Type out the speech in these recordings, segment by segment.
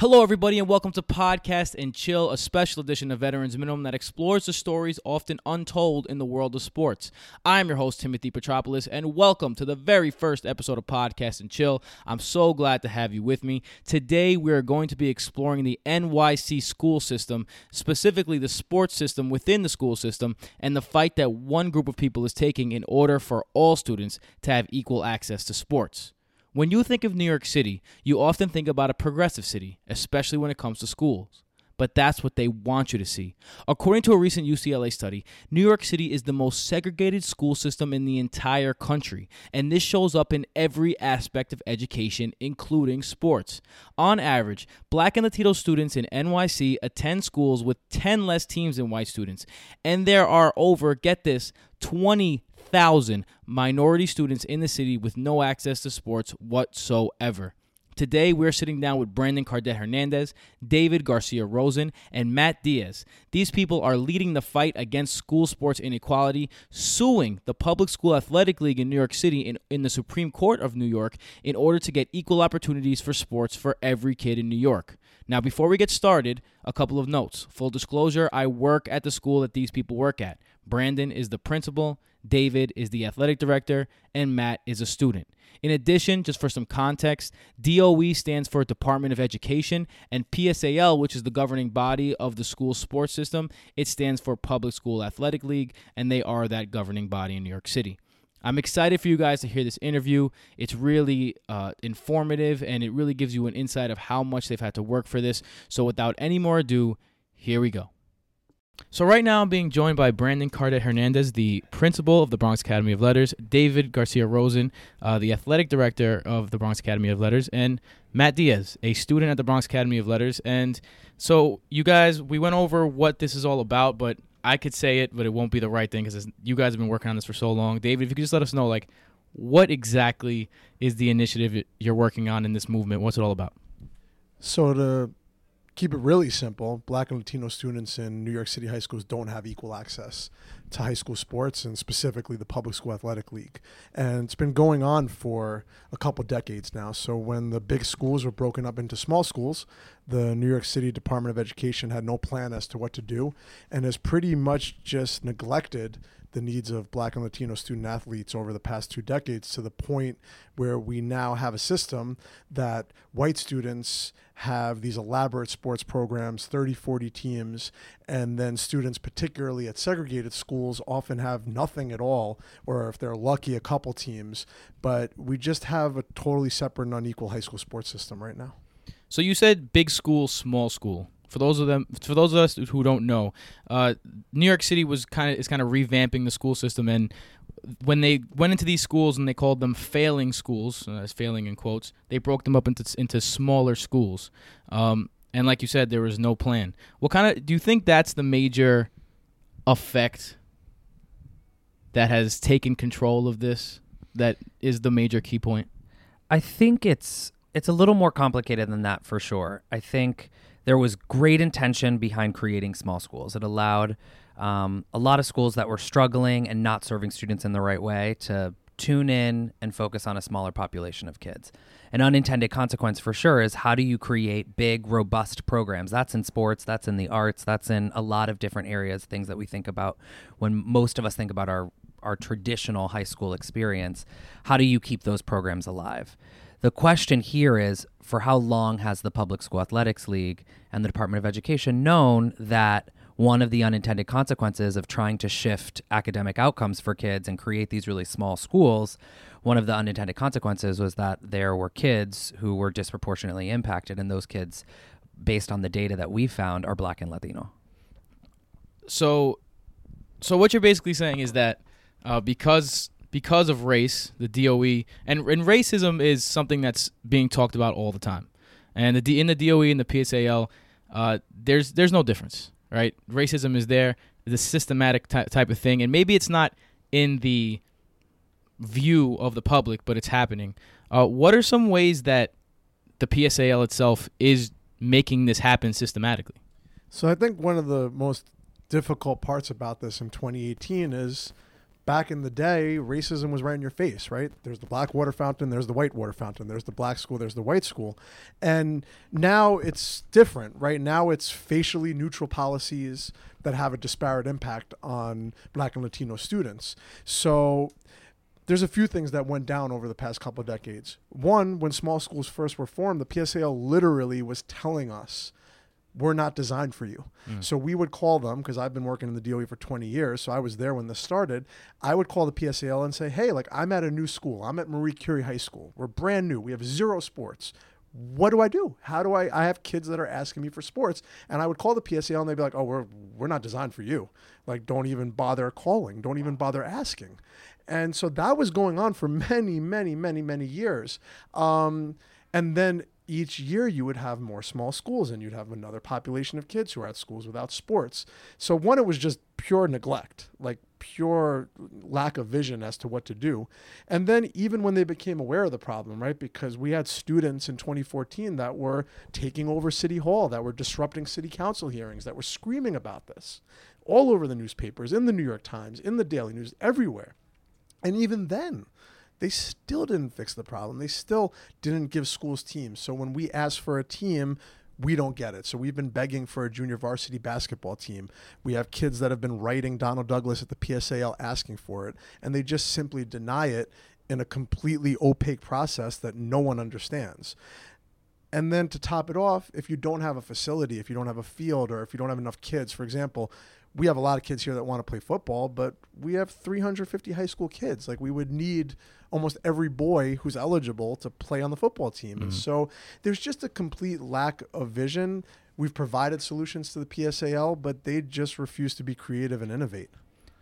Hello, everybody, and welcome to Podcast and Chill, a special edition of Veterans Minimum that explores the stories often untold in the world of sports. I'm your host, Timothy Petropolis, and welcome to the very first episode of Podcast and Chill. I'm so glad to have you with me. Today, we are going to be exploring the NYC school system, specifically the sports system within the school system, and the fight that one group of people is taking in order for all students to have equal access to sports. When you think of New York City, you often think about a progressive city, especially when it comes to schools. But that's what they want you to see. According to a recent UCLA study, New York City is the most segregated school system in the entire country, and this shows up in every aspect of education, including sports. On average, black and Latino students in NYC attend schools with 10 less teams than white students, and there are over, get this, 20 thousand minority students in the city with no access to sports whatsoever. Today, we're sitting down with Brandon Cardet Hernandez, David Garcia Rosen, and Matt Diaz. These people are leading the fight against school sports inequality, suing the Public School Athletic League in New York City in, in the Supreme Court of New York in order to get equal opportunities for sports for every kid in New York. Now, before we get started, a couple of notes. Full disclosure I work at the school that these people work at. Brandon is the principal, David is the athletic director, and Matt is a student. In addition, just for some context, DOE stands for Department of Education, and PSAL, which is the governing body of the school sports system, it stands for Public School Athletic League, and they are that governing body in New York City. I'm excited for you guys to hear this interview. It's really uh, informative and it really gives you an insight of how much they've had to work for this. So, without any more ado, here we go. So right now I'm being joined by Brandon Cardet Hernandez, the principal of the Bronx Academy of Letters, David Garcia Rosen, uh, the athletic director of the Bronx Academy of Letters, and Matt Diaz, a student at the Bronx Academy of Letters. And so you guys, we went over what this is all about, but I could say it, but it won't be the right thing because you guys have been working on this for so long. David, if you could just let us know, like, what exactly is the initiative you're working on in this movement? What's it all about? So to keep it really simple, black and Latino students in New York City high schools don't have equal access to high school sports and specifically the public school athletic league. And it's been going on for a couple decades now. So when the big schools were broken up into small schools, the New York City Department of Education had no plan as to what to do and has pretty much just neglected the needs of black and Latino student athletes over the past two decades to the point where we now have a system that white students have these elaborate sports programs, 30, 40 teams, and then students, particularly at segregated schools, often have nothing at all, or if they're lucky, a couple teams. But we just have a totally separate and unequal high school sports system right now. So you said big school, small school for those of them, for those of us who don't know, uh, New York City was kind of is kind of revamping the school system, and when they went into these schools and they called them failing schools, uh, as failing in quotes, they broke them up into into smaller schools. Um, and like you said, there was no plan. What kind of do you think that's the major effect that has taken control of this? That is the major key point. I think it's it's a little more complicated than that for sure. I think there was great intention behind creating small schools. It allowed um, a lot of schools that were struggling and not serving students in the right way to tune in and focus on a smaller population of kids. An unintended consequence for sure is how do you create big, robust programs? That's in sports, that's in the arts, that's in a lot of different areas, things that we think about when most of us think about our, our traditional high school experience. How do you keep those programs alive? The question here is for how long has the Public School Athletics League and the Department of Education known that one of the unintended consequences of trying to shift academic outcomes for kids and create these really small schools, one of the unintended consequences was that there were kids who were disproportionately impacted, and those kids, based on the data that we found, are black and Latino. So, so what you're basically saying is that uh, because because of race, the DOE and, and racism is something that's being talked about all the time, and the in the DOE and the PSAL, uh, there's there's no difference right? Racism is there, the systematic ty- type of thing, and maybe it's not in the view of the public, but it's happening. Uh, what are some ways that the PSAL itself is making this happen systematically? So I think one of the most difficult parts about this in 2018 is back in the day, racism was right in your face, right? There's the black water fountain, there's the white water fountain, there's the black school, there's the white school. And now it's different, right? Now it's facially neutral policies that have a disparate impact on black and Latino students. So there's a few things that went down over the past couple of decades. One, when small schools first were formed, the PSAL literally was telling us we're not designed for you. Mm. So we would call them because I've been working in the DOE for 20 years. So I was there when this started. I would call the PSAL and say, hey, like I'm at a new school. I'm at Marie Curie High School. We're brand new. We have zero sports. What do I do? How do I? I have kids that are asking me for sports, and I would call the PSAL and they'd be like, "Oh, we're we're not designed for you. Like, don't even bother calling. Don't even bother asking." And so that was going on for many, many, many, many years. Um, and then each year you would have more small schools and you'd have another population of kids who are at schools without sports. So one, it was just pure neglect, like pure lack of vision as to what to do. And then even when they became aware of the problem, right? Because we had students in 2014 that were taking over City Hall, that were disrupting city council hearings, that were screaming about this all over the newspapers, in the New York Times, in the Daily News, everywhere. And even then, they still didn't fix the problem. They still didn't give schools teams. So when we ask for a team, we don't get it. So we've been begging for a junior varsity basketball team. We have kids that have been writing Donald Douglas at the PSAL asking for it, and they just simply deny it in a completely opaque process that no one understands. And then to top it off, if you don't have a facility, if you don't have a field, or if you don't have enough kids, for example, we have a lot of kids here that want to play football, but we have 350 high school kids. Like we would need almost every boy who's eligible to play on the football team. Mm-hmm. And so there's just a complete lack of vision. We've provided solutions to the PSAL, but they just refuse to be creative and innovate.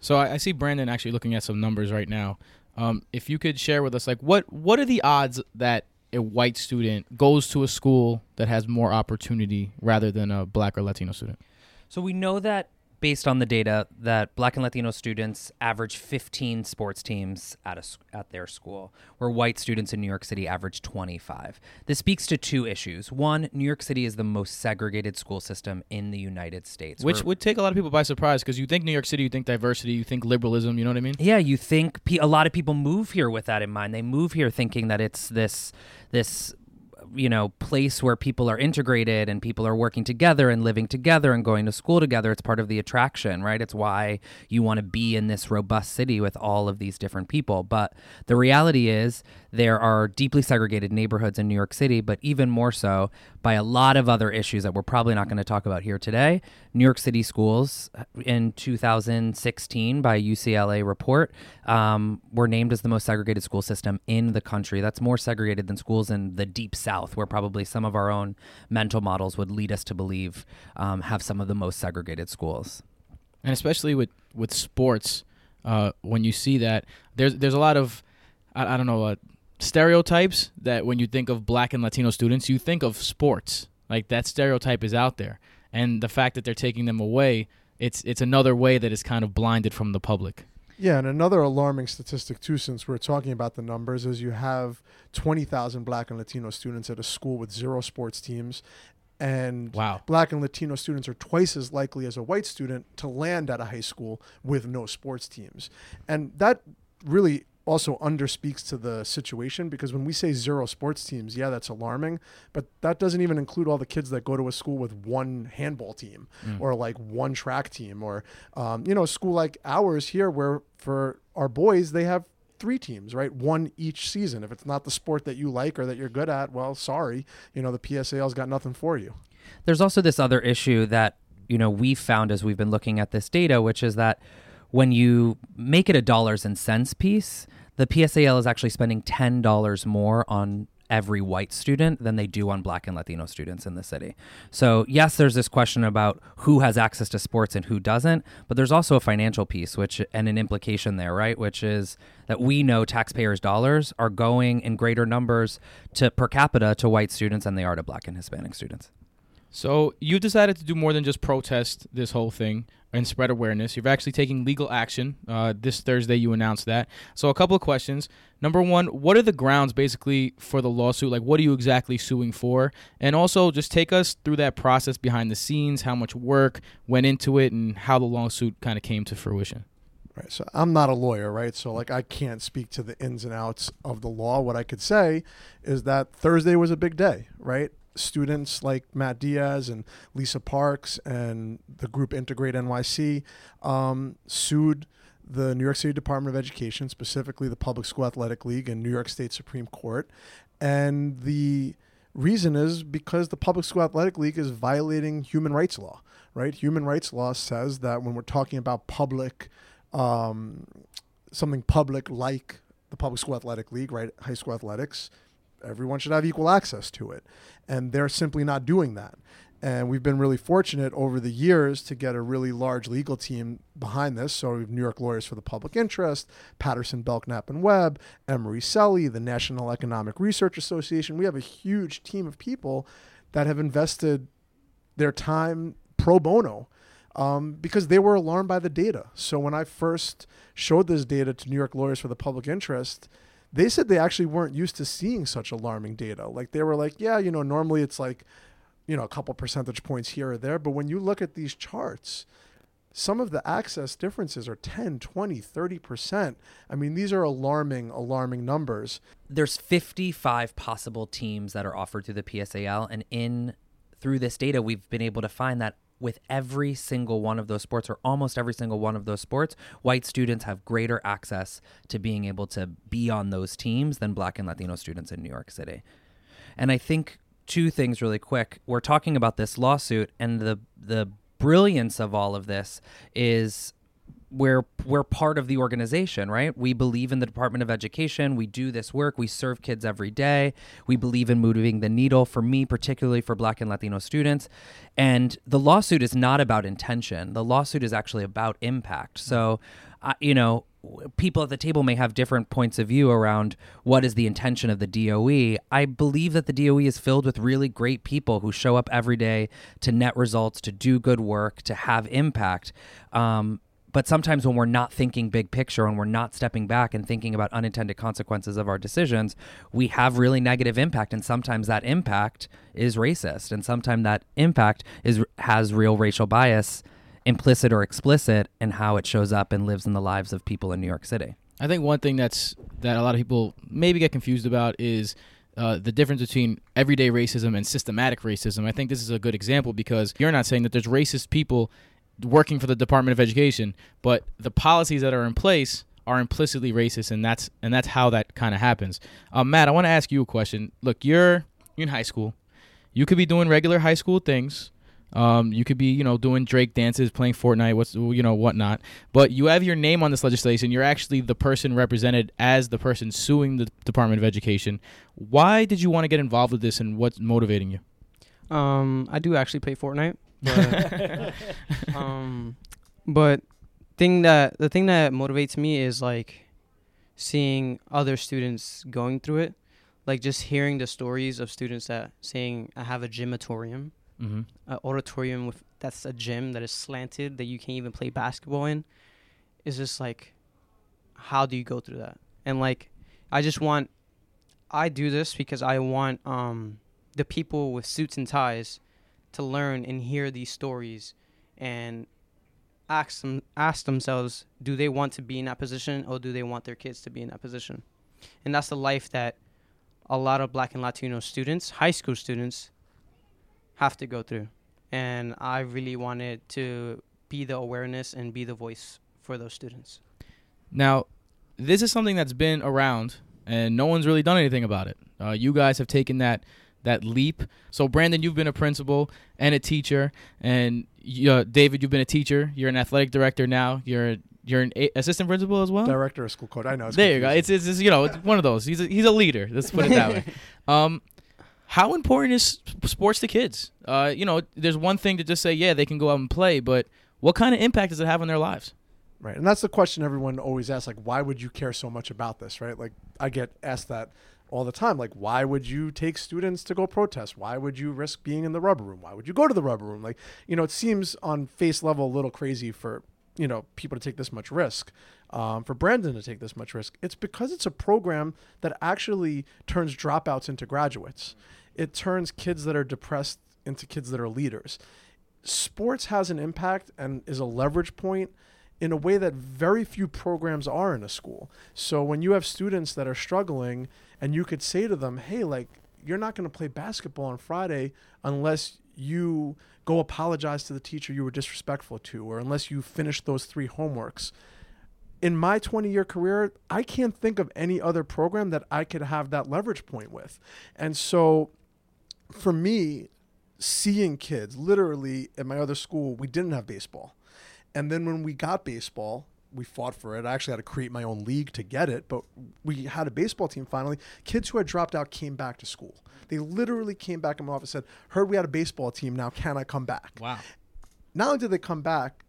So I, I see Brandon actually looking at some numbers right now. Um, if you could share with us, like what what are the odds that a white student goes to a school that has more opportunity rather than a black or Latino student? So we know that based on the data that Black and Latino students average 15 sports teams at a, at their school, where white students in New York City average 25. This speaks to two issues. One, New York City is the most segregated school system in the United States, which would take a lot of people by surprise because you think New York City, you think diversity, you think liberalism. You know what I mean? Yeah, you think a lot of people move here with that in mind. They move here thinking that it's this this you know place where people are integrated and people are working together and living together and going to school together it's part of the attraction right? It's why you want to be in this robust city with all of these different people. But the reality is there are deeply segregated neighborhoods in New York City but even more so by a lot of other issues that we're probably not going to talk about here today. New York City schools in 2016 by UCLA report um, were named as the most segregated school system in the country. That's more segregated than schools in the deep south South, where probably some of our own mental models would lead us to believe um, have some of the most segregated schools. and especially with with sports, uh, when you see that there's there's a lot of I, I don't know uh, stereotypes that when you think of Black and Latino students, you think of sports. Like that stereotype is out there, and the fact that they're taking them away, it's it's another way that is kind of blinded from the public. Yeah, and another alarming statistic too, since we're talking about the numbers, is you have twenty thousand Black and Latino students at a school with zero sports teams, and Wow. Black and Latino students are twice as likely as a white student to land at a high school with no sports teams, and that really also underspeaks to the situation because when we say zero sports teams, yeah, that's alarming, but that doesn't even include all the kids that go to a school with one handball team or like one track team or, um, you know, a school like ours here where for our boys, they have three teams, right? One each season. If it's not the sport that you like or that you're good at, well, sorry, you know, the PSAL's got nothing for you. There's also this other issue that you know we've found as we've been looking at this data, which is that when you make it a dollars and cents piece, the PSAL is actually spending ten dollars more on every white student than they do on black and Latino students in the city. So, yes, there's this question about who has access to sports and who doesn't, but there's also a financial piece which and an implication there, right? Which is that we know taxpayers' dollars are going in greater numbers to per capita to white students than they are to black and Hispanic students. So you decided to do more than just protest this whole thing and spread awareness. You're actually taking legal action. Uh, this Thursday, you announced that. So a couple of questions. Number one, what are the grounds basically for the lawsuit? Like, what are you exactly suing for? And also, just take us through that process behind the scenes, how much work went into it, and how the lawsuit kind of came to fruition. Right. So I'm not a lawyer, right? So like I can't speak to the ins and outs of the law. What I could say is that Thursday was a big day, right? Students like Matt Diaz and Lisa Parks and the group Integrate NYC um, sued the New York City Department of Education, specifically the Public School Athletic League and New York State Supreme Court. And the reason is because the Public School Athletic League is violating human rights law, right? Human rights law says that when we're talking about public um, something public like the Public School Athletic League, right? High school athletics, everyone should have equal access to it. And they're simply not doing that. And we've been really fortunate over the years to get a really large legal team behind this. So we have New York Lawyers for the Public Interest, Patterson, Belknap, and Webb, Emery Celli, the National Economic Research Association. We have a huge team of people that have invested their time pro bono um, because they were alarmed by the data. So when I first showed this data to New York lawyers for the public interest, they said they actually weren't used to seeing such alarming data. Like they were like, yeah, you know, normally it's like, you know, a couple percentage points here or there. But when you look at these charts, some of the access differences are 10, 20, 30%. I mean, these are alarming, alarming numbers. there's 55 possible teams that are offered through the PSAL and in through this data we've been able to find that with every single one of those sports or almost every single one of those sports white students have greater access to being able to be on those teams than black and latino students in New York City. And I think two things really quick. We're talking about this lawsuit and the the brilliance of all of this is we're we're part of the organization, right? We believe in the Department of Education. We do this work. We serve kids every day. We believe in moving the needle for me, particularly for Black and Latino students. And the lawsuit is not about intention. The lawsuit is actually about impact. So, you know, people at the table may have different points of view around what is the intention of the DOE. I believe that the DOE is filled with really great people who show up every day to net results, to do good work, to have impact. Um, but sometimes when we're not thinking big picture and we're not stepping back and thinking about unintended consequences of our decisions, we have really negative impact. And sometimes that impact is racist, and sometimes that impact is has real racial bias, implicit or explicit, in how it shows up and lives in the lives of people in New York City. I think one thing that's that a lot of people maybe get confused about is uh, the difference between everyday racism and systematic racism. I think this is a good example because you're not saying that there's racist people working for the Department of Education, but the policies that are in place are implicitly racist, and that's and that's how that kind of happens. Uh, Matt, I want to ask you a question. Look, you're in high school. You could be doing regular high school things. Um, you could be, you know, doing Drake dances, playing Fortnite, what's you know whatnot. But you have your name on this legislation. You're actually the person represented as the person suing the Department of Education. Why did you want to get involved with this, and what's motivating you? Um, I do actually play Fortnite, but um, but thing that the thing that motivates me is like seeing other students going through it, like just hearing the stories of students that saying I have a gymatorium Mm-hmm. an auditorium with that's a gym that is slanted that you can't even play basketball in. Is just like how do you go through that? And like i just want i do this because i want um the people with suits and ties to learn and hear these stories and ask them ask themselves do they want to be in that position or do they want their kids to be in that position and that's the life that a lot of black and latino students high school students have to go through. And I really wanted to be the awareness and be the voice for those students. Now, this is something that's been around, and no one's really done anything about it. Uh, you guys have taken that that leap. So, Brandon, you've been a principal and a teacher, and you, uh, David, you've been a teacher. You're an athletic director now. You're you're an a- assistant principal as well. Director of school code. I know. It's there you go. It's, it's, it's you know it's one of those. He's a, he's a leader. Let's put it that way. Um, how important is sports to kids? Uh, you know, there's one thing to just say, yeah, they can go out and play, but what kind of impact does it have on their lives? Right. And that's the question everyone always asks like why would you care so much about this, right? Like I get asked that all the time like why would you take students to go protest? Why would you risk being in the rubber room? Why would you go to the rubber room? Like, you know, it seems on face level a little crazy for, you know, people to take this much risk. Um, for Brandon to take this much risk, it's because it's a program that actually turns dropouts into graduates. It turns kids that are depressed into kids that are leaders. Sports has an impact and is a leverage point in a way that very few programs are in a school. So when you have students that are struggling and you could say to them, "Hey, like you're not going to play basketball on Friday unless you go apologize to the teacher you were disrespectful to or unless you finish those three homeworks." In my 20-year career, I can't think of any other program that I could have that leverage point with. And so for me, seeing kids literally at my other school, we didn't have baseball. And then when we got baseball, we fought for it. I actually had to create my own league to get it, but we had a baseball team finally. Kids who had dropped out came back to school. They literally came back in my office and said, Heard we had a baseball team. Now, can I come back? Wow. Not only did they come back,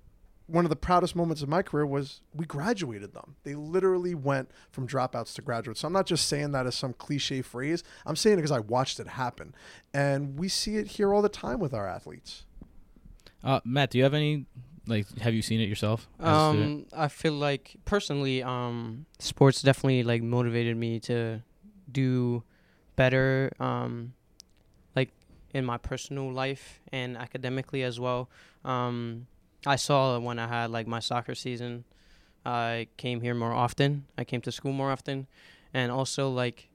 one of the proudest moments of my career was we graduated them. They literally went from dropouts to graduates. So I'm not just saying that as some cliche phrase. I'm saying it because I watched it happen. And we see it here all the time with our athletes. Uh, Matt, do you have any like? Have you seen it yourself? Um, I feel like personally, um, sports definitely like motivated me to do better, um, like in my personal life and academically as well. Um, I saw when I had like my soccer season, I came here more often. I came to school more often, and also like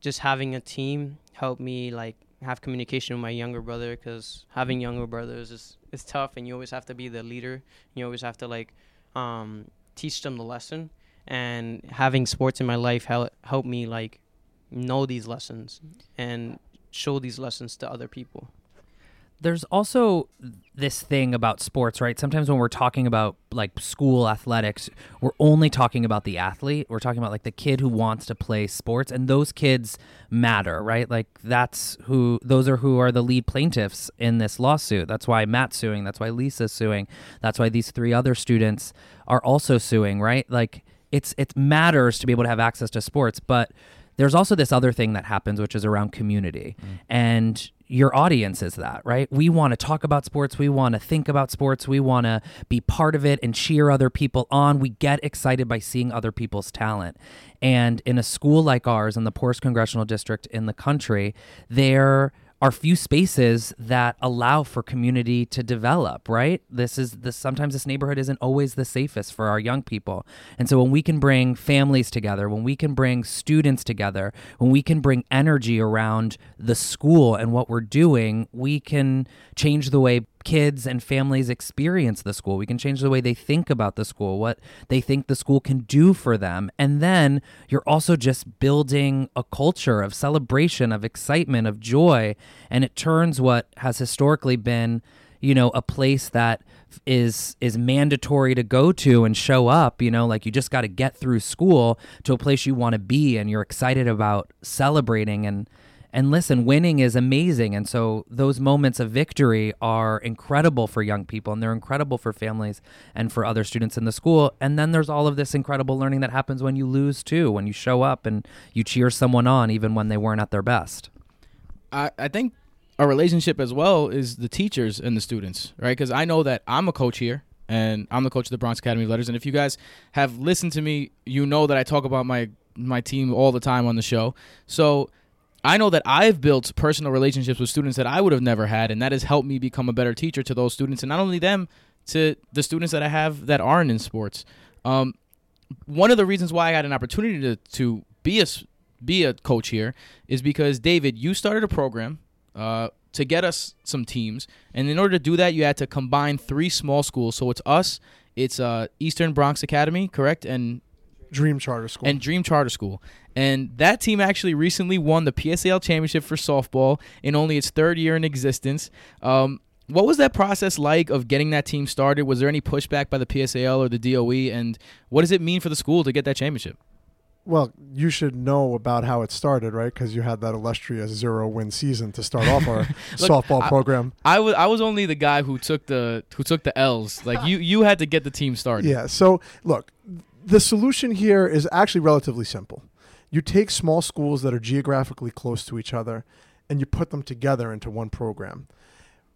just having a team helped me like have communication with my younger brother because having younger brothers is is tough and you always have to be the leader. You always have to like um, teach them the lesson. And having sports in my life hel- helped me like know these lessons and show these lessons to other people there's also this thing about sports, right? Sometimes when we're talking about like school athletics, we're only talking about the athlete. We're talking about like the kid who wants to play sports, and those kids matter, right? Like that's who those are who are the lead plaintiffs in this lawsuit. That's why Matt's suing. That's why Lisa's suing. That's why these three other students are also suing, right? Like it's it matters to be able to have access to sports, but there's also this other thing that happens, which is around community. Mm. And your audience is that, right? We want to talk about sports. We want to think about sports. We want to be part of it and cheer other people on. We get excited by seeing other people's talent. And in a school like ours, in the poorest congressional district in the country, there are few spaces that allow for community to develop right? This is this sometimes this neighborhood isn't always the safest for our young people. And so when we can bring families together when we can bring students together when we can bring energy around the school and what we're doing we can change the way kids and families experience the school. We can change the way they think about the school, what they think the school can do for them. And then you're also just building a culture of celebration, of excitement, of joy. And it turns what has historically been you know a place that is is mandatory to go to and show up you know like you just got to get through school to a place you want to be and you're excited about celebrating and and listen winning is amazing and so those moments of victory are incredible for young people and they're incredible for families and for other students in the school and then there's all of this incredible learning that happens when you lose too when you show up and you cheer someone on even when they weren't at their best I, I think a relationship as well is the teachers and the students, right? Because I know that I'm a coach here and I'm the coach of the Bronx Academy of Letters. And if you guys have listened to me, you know that I talk about my my team all the time on the show. So I know that I've built personal relationships with students that I would have never had, and that has helped me become a better teacher to those students, and not only them, to the students that I have that aren't in sports. Um, one of the reasons why I had an opportunity to to be a be a coach here is because David, you started a program uh, to get us some teams, and in order to do that, you had to combine three small schools. So it's us, it's uh, Eastern Bronx Academy, correct, and Dream Charter School. and Dream Charter School. And that team actually recently won the PSAL championship for softball in only its third year in existence. Um, what was that process like of getting that team started? Was there any pushback by the PSAL or the DOE? And what does it mean for the school to get that championship? well, you should know about how it started, right? Because you had that illustrious zero win season to start off our softball I- program. I was I was only the guy who took the who took the L's. Like you you had to get the team started. Yeah. So look, the solution here is actually relatively simple. You take small schools that are geographically close to each other and you put them together into one program.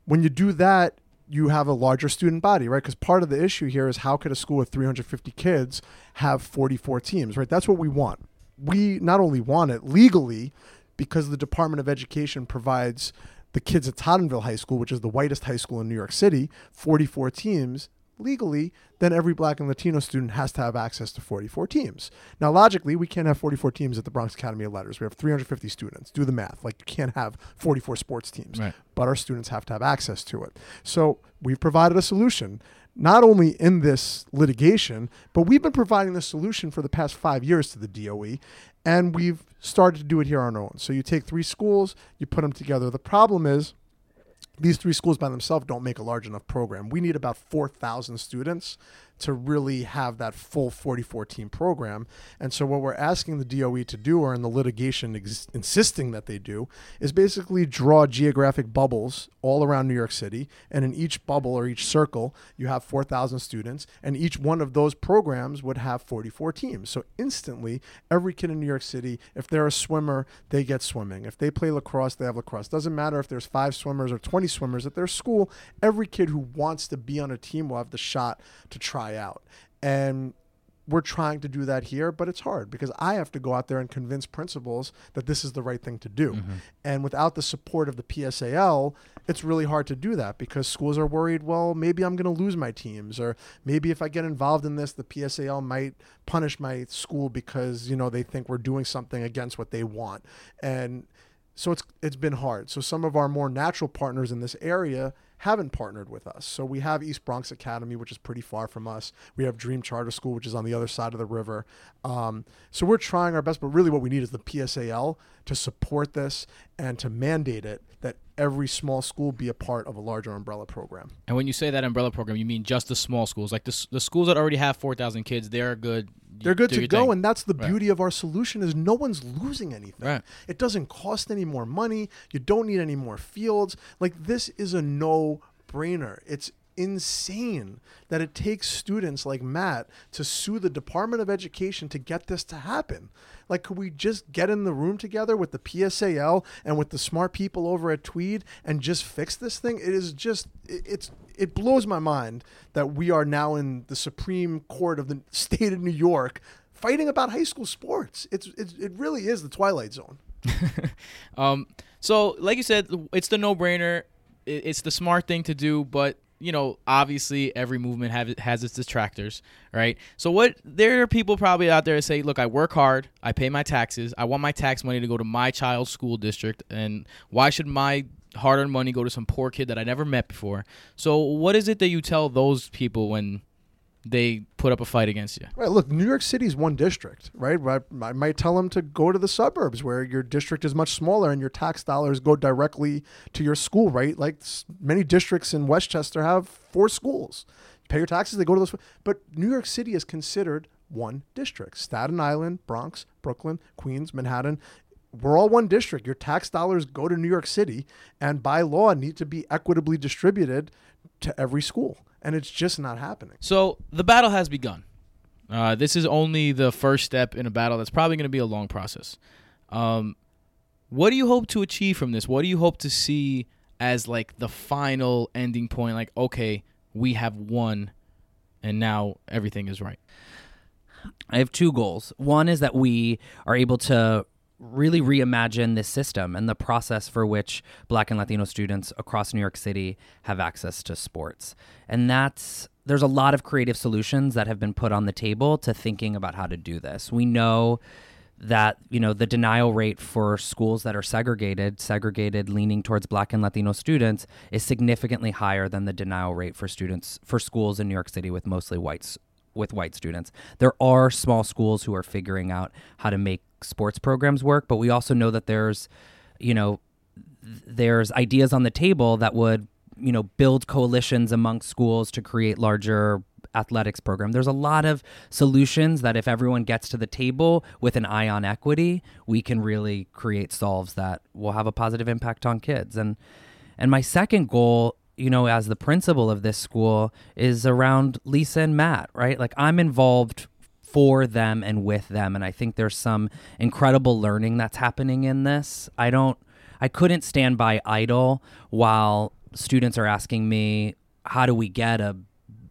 When you do that, you have a larger student body, right? Because part of the issue here is how could a school with 350 kids have 44 teams, right? That's what we want. We not only want it legally because the Department of Education provides the kids at Tottenville High School, which is the whitest high school in New York City, 44 teams legally, then every black and Latino student has to have access to 44 teams. Now, logically, we can't have 44 teams at the Bronx Academy of Letters. We have 350 students. Do the math. Like, you can't have 44 sports teams, Right. but our students have to have access to it. So, we've provided a solution. Not only in this litigation, but we've been providing the solution for the past five years to the DOE, and we've started to do it here on our own. So you take three schools, you put them together. The problem is these three schools by themselves don't make a large enough program. We need about 4,000 students to really have that full 44 team program. And so, what we're asking the DOE to do, or in the litigation ex- insisting that they do, is basically draw geographic bubbles all around New York City. And in each bubble or each circle, you have 4,000 students. And each one of those programs would have 44 teams. So, instantly, every kid in New York City, if they're a swimmer, they get swimming. If they play lacrosse, they have lacrosse. Doesn't matter if there's five swimmers or 20 swimmers at their school, every kid who wants to be on a team will have the shot to try out. And we're trying to do that here, but it's hard because I have to go out there and convince principals that this is the right thing to do. Mm-hmm. And without the support of the PSAL, it's really hard to do that because schools are worried, well, maybe I'm going to lose my teams or maybe if I get involved in this, the PSAL might punish my school because, you know, they think we're doing something against what they want. And so it's it's been hard. So some of our more natural partners in this area haven't partnered with us. So we have East Bronx Academy, which is pretty far from us. We have Dream Charter School, which is on the other side of the river. Um, so we're trying our best, but really what we need is the PSAL to support this and to mandate it that every small school be a part of a larger umbrella program. And when you say that umbrella program, you mean just the small schools, like the the schools that already have four thousand kids. They're good. They're good to go, thing. and that's the Right. beauty of our solution is no one's losing anything. Right. It doesn't cost any more money. You don't need any more fields. Like this is a no-brainer. It's insane that it takes students like Matt to sue the Department of Education to get this to happen. Like, could we just get in the room together with the PSAL and with the smart people over at Tweed and just fix this thing? It is just, it- it's, it blows my mind that we are now in the Supreme Court of the state of New York fighting about high school sports. It's, it's it really is the twilight zone. Um, so like you said, it's the no-brainer. It's the smart thing to do, but you know, obviously, every movement have, has its detractors, right? So what? There are people probably out there that say, "Look, I work hard, I pay my taxes, I want my tax money to go to my child's school district, and why should my hard-earned money go to some poor kid that I never met before?" So what is it that you tell those people when they put up a fight against you. Right. Look, New York City is one district, right? I, I might tell them to go to the suburbs where your district is much smaller and your tax dollars go directly to your school, right? Like many districts in Westchester have four schools. You pay your taxes, they go to those. But New York City is considered one district. Staten Island, Bronx, Brooklyn, Queens, Manhattan. We're all one district. Your tax dollars go to New York City and by law need to be equitably distributed to every school. And it's just not happening. So the battle has begun. Uh, this is only the first step in a battle that's probably going to be a long process. Um, what do you hope to achieve from this? What do you hope to see as like the final ending point? Like, okay, we have won, and now everything is right. I have two goals. One is that we are able to really reimagine this system and the process for which black and latino students across new york city have access to sports and that's there's a lot of creative solutions that have been put on the table to thinking about how to do this we know that you know the denial rate for schools that are segregated segregated leaning towards black and latino students is significantly higher than the denial rate for students for schools in new york city with mostly whites with white students. There are small schools who are figuring out how to make sports programs work, but we also know that there's, you know, there's ideas on the table that would, you know, build coalitions among schools to create larger athletics program. There's a lot of solutions that if everyone gets to the table with an eye on equity, we can really create solves that will have a positive impact on kids. And and my second goal you know, as the principal of this school is around Lisa and Matt, right? Like I'm involved for them and with them. And I think there's some incredible learning that's happening in this. I don't, I couldn't stand by idle while students are asking me, how do we get a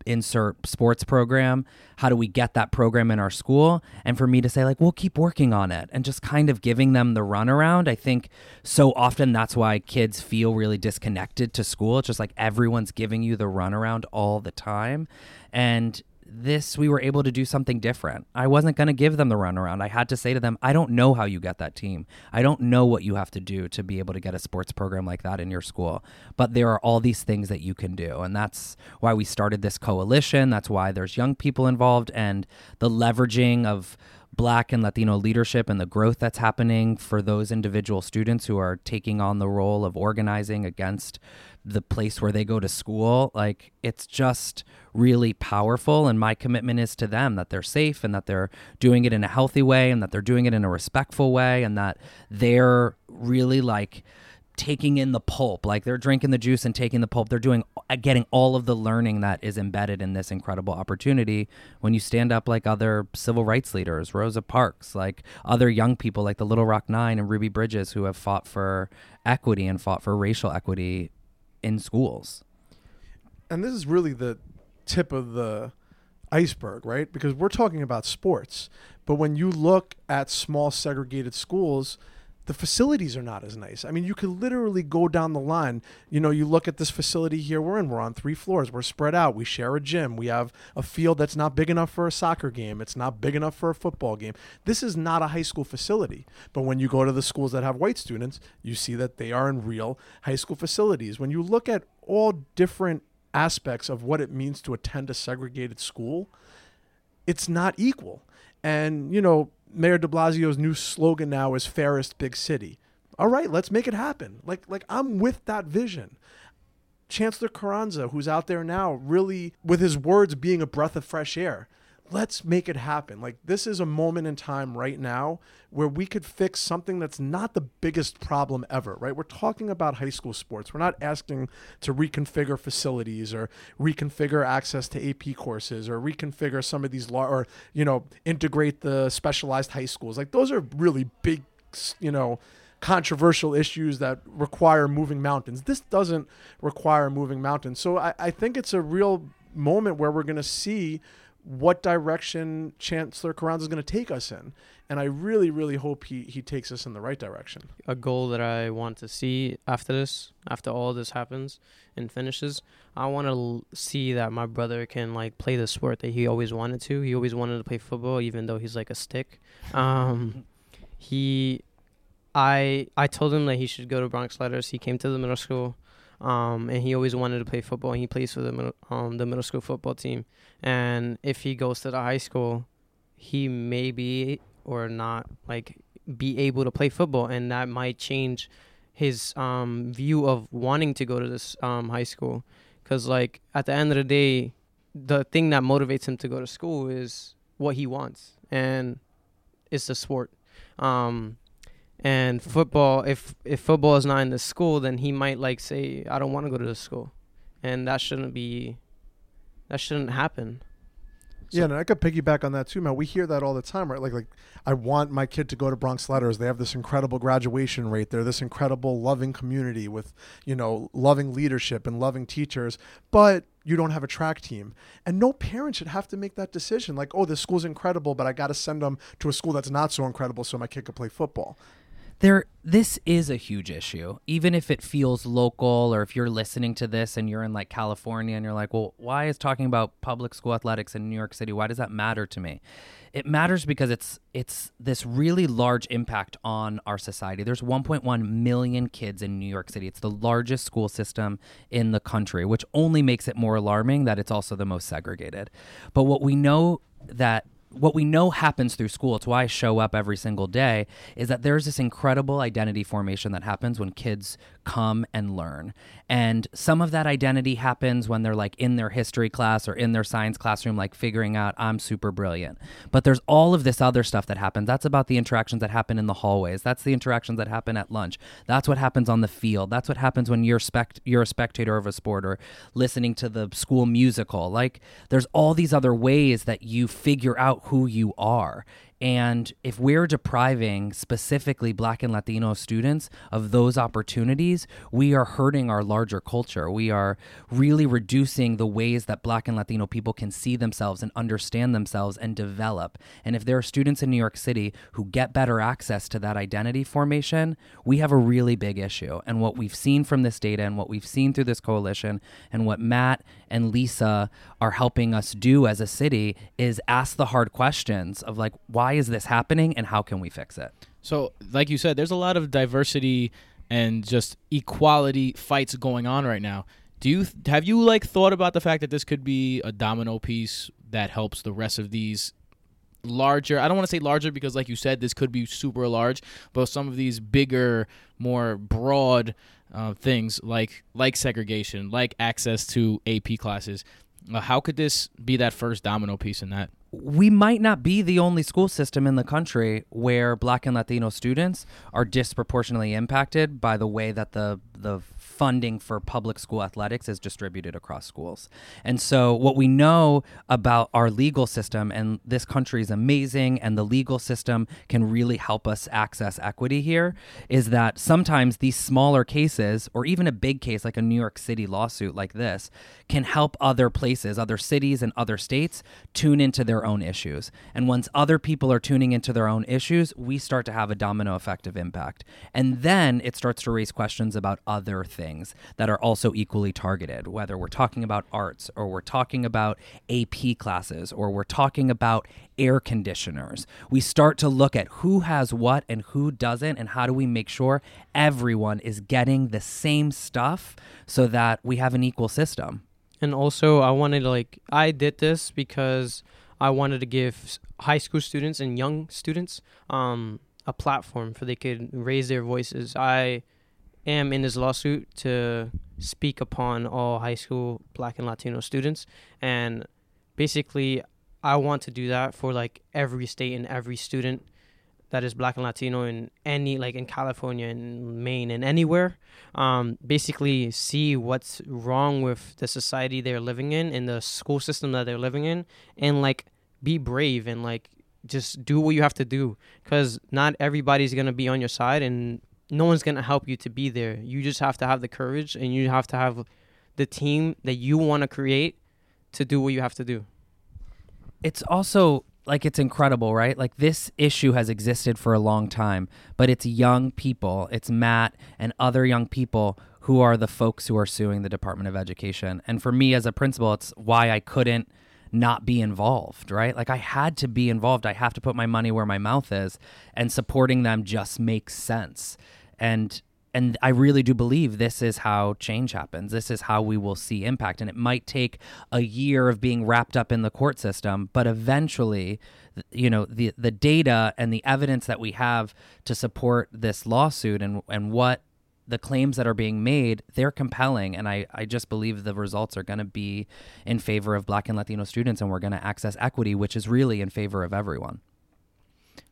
insert sports program how do we get that program in our school and for me to say like we'll keep working on it and just kind of giving them the runaround i think so often that's why kids feel really disconnected to school it's just like everyone's giving you the runaround all the time and this we were able to do something different. I wasn't going to give them the runaround. I had to say to them, I don't know how you get that team. I don't know what you have to do to be able to get a sports program like that in your school. But there are all these things that you can do. And that's why we started this coalition. That's why there's young people involved and the leveraging of black and Latino leadership and the growth that's happening for those individual students who are taking on the role of organizing against the place where they go to school. Like it's just really powerful. And my commitment is to them that they're safe and that they're doing it in a healthy way and that they're doing it in a respectful way and that they're really like taking in the pulp like they're drinking the juice and taking the pulp they're doing uh, getting all of the learning that is embedded in this incredible opportunity when you stand up like other civil rights leaders rosa parks like other young people like the little rock nine and ruby bridges who have fought for equity and fought for racial equity in schools and this is really the tip of the iceberg, right? Because we're talking about sports, but when you look at small segregated schools, the facilities are not as nice. I mean, you could literally go down the line. You know, you look at this facility here we're in, we're on three floors, we're spread out, we share a gym, we have a field that's not big enough for a soccer game, it's not big enough for a football game. This is not a high school facility. But when you go to the schools that have white students, you see that they are in real high school facilities. When you look at all different aspects of what it means to attend a segregated school, it's not equal. And, you know, Mayor de Blasio's new slogan now is fairest big city. All right, let's make it happen. Like like I'm with that vision. Chancellor Carranza, who's out there now, really with his words being a breath of fresh air. Let's make it happen. Like this is a moment in time right now where we could fix something that's not the biggest problem ever, right? We're talking about high school sports. We're not asking to reconfigure facilities or reconfigure access to AP courses or reconfigure some of these law or you know integrate the specialized high schools. Like those are really big, you know, controversial issues that require moving mountains. This doesn't require moving mountains. So I, I think it's a real moment where we're going to see what direction Chancellor Carranza is going to take us in. And I really, really hope he, he takes us in the right direction. a goal that I want to see after this, after all this happens and finishes. I want to l- see that my brother can like play the sport that he always wanted to. He always wanted to play football, even though he's like a stick. Um, he, I, I told him that he should go to Bronx Letters. He came to the middle school. Um, and he always wanted to play football. And he plays for the middle, um, the middle school football team. And if he goes to the high school, he may be or not like be able to play football, and that might change his um, view of wanting to go to this um, high school. Because like at the end of the day, the thing that motivates him to go to school is what he wants, and it's the sport. Um, and football, if if football is not in the school, then he might like say, "I don't want to go to the school," and that shouldn't be. That shouldn't happen. yeah, and I could piggyback on that too, man. We hear that all the time, right? Like, like I want my kid to go to Bronx Letters. They have this incredible graduation rate. They're this incredible, loving community with, you know, loving leadership and loving teachers. But you don't have a track team, and no parent should have to make that decision. Like, oh, this school's incredible, but I got to send them to a school that's not so incredible, so my kid could play football. There this is a huge issue even if it feels local or if you're listening to this and you're in like california and you're like well why is talking about public school athletics in new york city why does that matter to me? It matters because it's it's this really large impact on our society. There's 1.1 million kids in new york city. It's the largest school system in the country which only makes it more alarming that it's also the most segregated. But what we know that what we know happens through school, it's why I show up every single day, is that there's this incredible identity formation that happens when kids come and learn. And some of that identity happens when they're like in their history class or in their science classroom, like figuring out I'm super brilliant. But there's all of this other stuff that happens. That's about the interactions that happen in the hallways. That's the interactions that happen at lunch. That's what happens on the field. That's what happens when you're spect- you're a spectator of a sport or listening to the school musical. Like there's all these other ways that you figure out who you are. And if we're depriving specifically Black and Latino students of those opportunities, we are hurting our larger culture. We are really reducing the ways that Black and Latino people can see themselves and understand themselves and develop. And if there are students in New York City who get better access to that identity formation, we have a really big issue. And what we've seen from this data and what we've seen through this coalition and what Matt and Lisa are helping us do as a city is ask the hard questions of like, why is this happening and how can we fix it? So, like you said, there's a lot of diversity and just equality fights going on right now. Do you have you like thought about the fact that this could be a domino piece that helps the rest of these larger I don't want to say larger because like you said this could be super large, but some of these bigger, more broad uh, things like like segregation, like access to AP classes. Uh, how could this be that first domino piece in that? We might not be the only school system in the country where black and latino students are disproportionately impacted by the way that the the funding for public school athletics is distributed across schools. And so what we know about our legal system and this country is amazing and the legal system can really help us access equity here is that sometimes these smaller cases or even a big case like a New York City lawsuit like this can help other places, other cities and other states tune into their own issues. And once other people are tuning into their own issues, we start to have a domino effect of impact. And then it starts to raise questions about other things that are also equally targeted, whether we're talking about arts or we're talking about AP classes or we're talking about air conditioners. We start to look at who has what and who doesn't, and how do we make sure everyone is getting the same stuff so that we have an equal system. And also, I wanted to like I did this because I wanted to give high school students and young students um, a platform for they could raise their voices. I am in this lawsuit to speak upon all high school Black and Latino students, and basically, I want to do that for like every state and every student that is Black and Latino in any like in California and Maine and anywhere um, basically see what's wrong with the society they're living in and the school system that they're living in and like be brave and like just do what you have to do. Because not everybody's gonna be on your side and no one's gonna help you to be there you just have to have the courage and you have to have the team that you want to create to do what you have to do it's also like it's incredible, right? Like this issue has existed for a long time, but it's young people, it's Matt and other young people who are the folks who are suing the Department of Education. And for me as a principal, it's why I couldn't not be involved, right? Like I had to be involved. I have to put my money where my mouth is, and supporting them just makes sense. And and I really do believe this is how change happens. This is how we will see impact. And it might take a year of being wrapped up in the court system, but eventually, you know, the the data and the evidence that we have to support this lawsuit and and what the claims that are being made, they're compelling. And I, I just believe the results are going to be in favor of black and Latino students, and we're going to access equity, which is really in favor of everyone.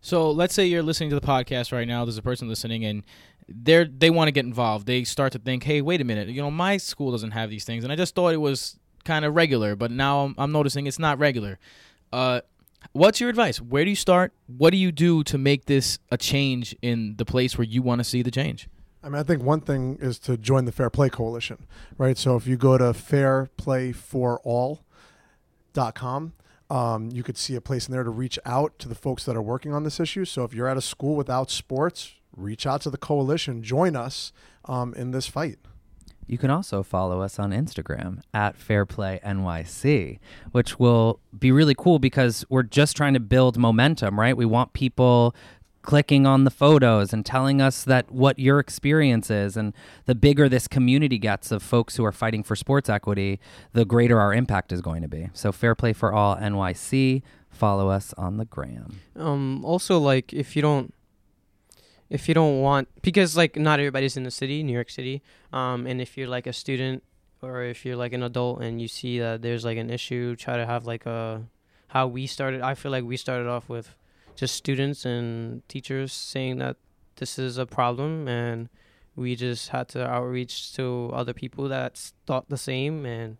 So let's say you're listening to the podcast right now. There's a person listening, and they're they want to get involved. They start to think, "Hey, wait a minute. You know, my school doesn't have these things, and I just thought it was kind of regular, but now I'm, I'm noticing it's not regular." Uh, what's your advice? Where do you start? What do you do to make this a change in the place where you want to see the change? I mean, I think one thing is to join the Fair Play Coalition, right? So if you go to fairplayforall.com, um, you could see a place in there to reach out to the folks that are working on this issue. So if you're at a school without sports, reach out to the coalition, join us um, in this fight. You can also follow us on Instagram at FairPlayNYC, which will be really cool because we're just trying to build momentum, right? We want people clicking on the photos and telling us that what your experience is. And the bigger this community gets of folks who are fighting for sports equity the greater our impact is going to be. So fair play for all nyc follow us on the gram. Um also like if you don't if you don't want because like not everybody's in the city new york city um and if you're like a student or if you're like an adult and you see that there's like an issue try to have like a how we started i feel like we started off with just students and teachers saying that this is a problem and we just had to outreach to other people that thought the same and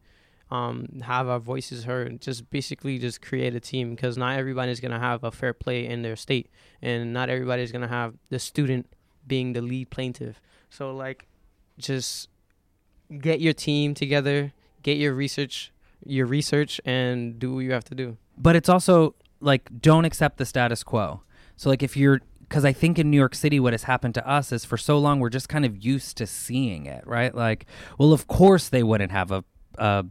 um, have our voices heard. Just basically just create a team because not everybody is gonna have a fair play in their state, and not everybody is gonna have the student being the lead plaintiff. So like, just get your team together, get your research, your research, and do what you have to do. but it's also like don't accept the status quo so like if you're because i think in new york city what has happened to us is for so long we're just kind of used to seeing it right like well of course they wouldn't have a, a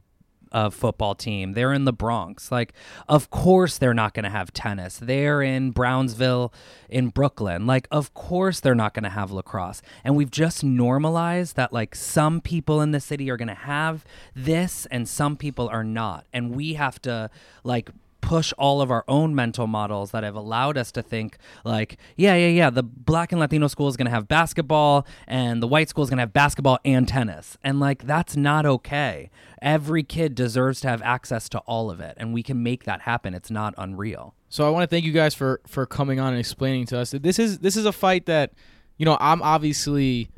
a football team. They're in the Bronx. Like, of course they're not going to have tennis. They're in Brownsville, in Brooklyn. Like, of course they're not going to have lacrosse. And we've just normalized that, like, some people in the city are going to have this and some people are not. And we have to, like, push all of our own mental models that have allowed us to think like yeah yeah yeah the black and latino school is going to have basketball and the white school is going to have basketball and tennis. And like that's not okay. Every kid deserves to have access to all of it and we can make that happen. It's not unreal. So I want to thank you guys for for coming on and explaining to us that this is this is a fight that, you know, I'm obviously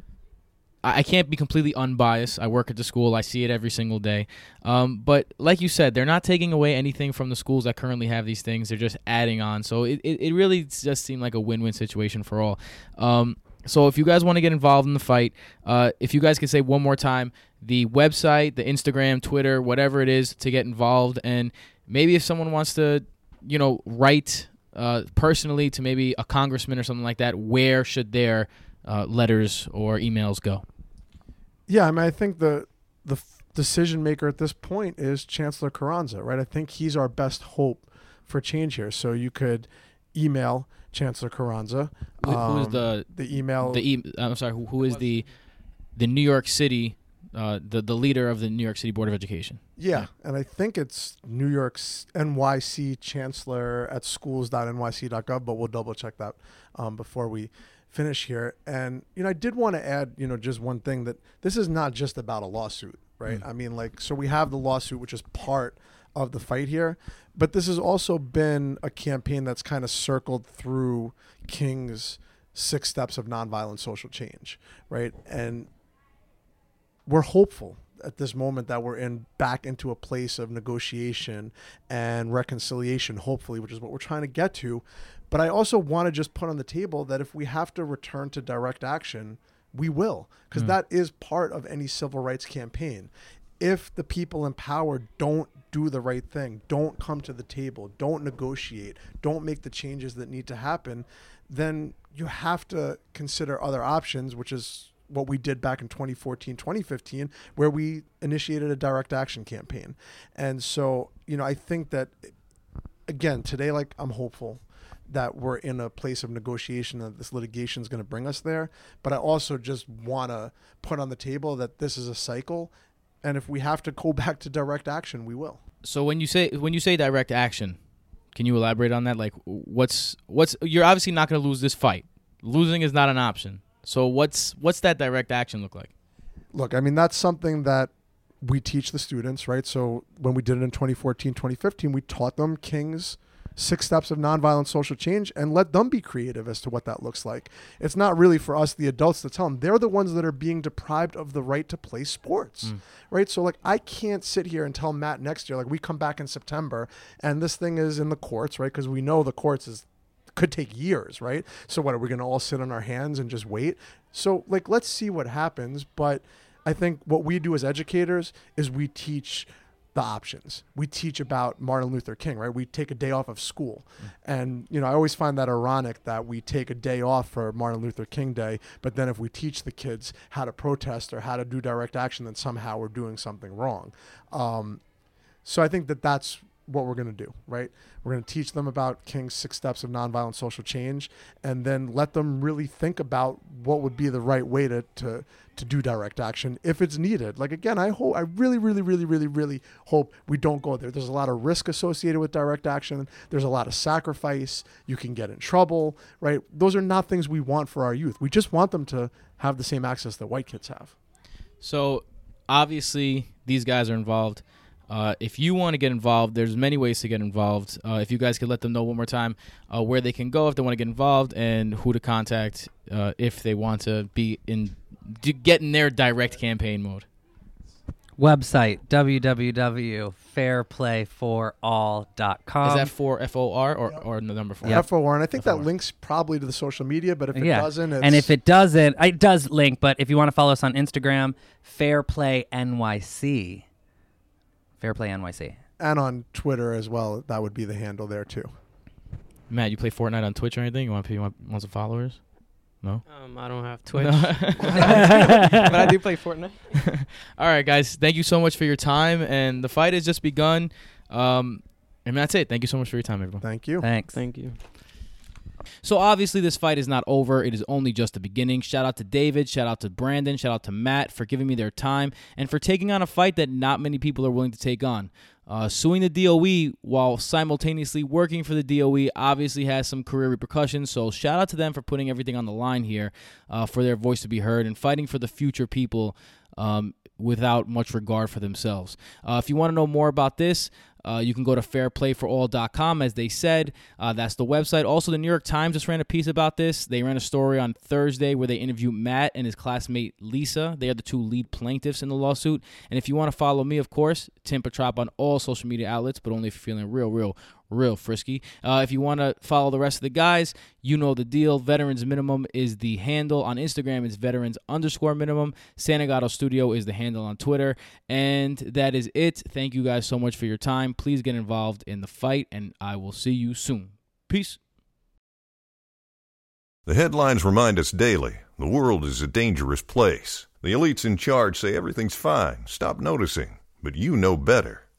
I can't be completely unbiased. I work at the school. I see it every single day. Um, but like you said, they're not taking away anything from the schools that currently have these things. They're just adding on. So it, it, it really just seemed like a win-win situation for all. Um, so if you guys want to get involved in the fight, uh, if you guys could say one more time the website, the Instagram, Twitter, whatever it is to get involved, and maybe if someone wants to, you know, write uh, personally to maybe a congressman or something like that, where should their uh, letters or emails go? Yeah, I mean, I think the the f- decision maker at this point is Chancellor Carranza, right? I think he's our best hope for change here. So you could email Chancellor Carranza. Who- who is Um, the the email? the e- I'm sorry, who, who is the the New York City uh, the the leader of the New York City Board of Education? Yeah, and I think it's New York's NYC Chancellor at schools.nyc.gov, but we'll double check that um, before we finish here. And you know, I did want to add, you know, just one thing that this is not just about a lawsuit, right? Mm. I mean, like, so we have the lawsuit, which is part of the fight here, but this has also been a campaign that's kind of circled through King's six steps of nonviolent social change, right? And we're hopeful at this moment that we're in back into a place of negotiation and reconciliation hopefully which is what we're trying to get to but i also want to just put on the table that if we have to return to direct action we will because hmm. that is part of any civil rights campaign. If the people in power don't do the right thing don't come to the table don't negotiate don't make the changes that need to happen then you have to consider other options which is what we did back in 2014 2015 where we initiated a direct action campaign. And so you know i think that again today like i'm hopeful that we're in a place of negotiation that this litigation is going to bring us there. But I also just want to put on the table that this is a cycle, and if we have to go back to direct action, we will. So when you say when you say direct action, can you elaborate on that? Like, what's what's you're obviously not going to lose this fight. Losing is not an option. So what's what's that direct action look like? Look, I mean that's something that we teach the students, right? So when we did it in 2014, 2015, we taught them King's six steps of nonviolent social change and let them be creative as to what that looks like. It's not really for us, the adults, to tell them. They're the ones that are being deprived of the right to play sports, mm. right? So, like, I can't sit here and tell Matt next year, like, we come back in September and this thing is in the courts, right? Because we know the courts is could take years, right? So what are we going to all sit on our hands and just wait? So like let's see what happens, but I think what we do as educators is we teach the options. We teach about Martin Luther King, right? We take a day off of school. Mm. And, you know, I always find that ironic that we take a day off for Martin Luther King Day, but then if we teach the kids how to protest or how to do direct action, then somehow we're doing something wrong. Um, so I think that that's what we're going to do, right? We're going to teach them about King's six steps of nonviolent social change and then let them really think about what would be the right way to, to, to do direct action if it's needed. Like, again, I hope, I really, really, really, really, really hope we don't go there. There's a lot of risk associated with direct action, there's a lot of sacrifice. You can get in trouble, right? Those are not things we want for our youth. We just want them to have the same access that white kids have. So, obviously, these guys are involved. Uh, if you want to get involved, there's many ways to get involved. Uh, if you guys could let them know one more time uh, where they can go if they want to get involved and who to contact uh, if they want to be in get in their direct campaign mode. Website www.fairplay4all.com. Is that for F O R or, or the number four? Yep. F O R, and I think F-O-R. that links probably to the social media. But if it yeah. doesn't, and if it doesn't, it does link. But if you want to follow us on Instagram, Fairplay NYC. Fair Play NYC. And on Twitter as well. That would be the handle there too. Matt, you play Fortnite on Twitch or anything? You want you want, want some followers? No. Um, I don't have Twitch, but I do play Fortnite. All right, guys. Thank you so much for your time, and the fight has just begun. Um, and that's it. Thank you so much for your time, everyone. Thank you. Thanks. Thank you. So obviously this fight is not over. It is only just the beginning. Shout out to David, shout out to Brandon, shout out to Matt for giving me their time and for taking on a fight that not many people are willing to take on. Uh, suing the DOE while simultaneously working for the DOE obviously has some career repercussions. So shout out to them for putting everything on the line here uh, for their voice to be heard and fighting for the future people um, without much regard for themselves. Uh, if you want to know more about this, uh, you can go to fairplayforall.com, as they said. Uh, that's the website. Also, the New York Times just ran a piece about this. They ran a story on Thursday where they interviewed Matt and his classmate Lisa. They are the two lead plaintiffs in the lawsuit. And if you want to follow me, of course, Tim Petrop on all social media outlets, but only if you're feeling real, real, real frisky. Uh, if you want to follow the rest of the guys, you know the deal. Veterans Minimum is the handle on Instagram. It's veterans underscore minimum. Santagato Studio is the handle on Twitter. And that is it. Thank you guys so much for your time. Please get involved in the fight, and I will see you soon. Peace. The headlines remind us daily the world is a dangerous place. The elites in charge say everything's fine. Stop noticing. But you know better.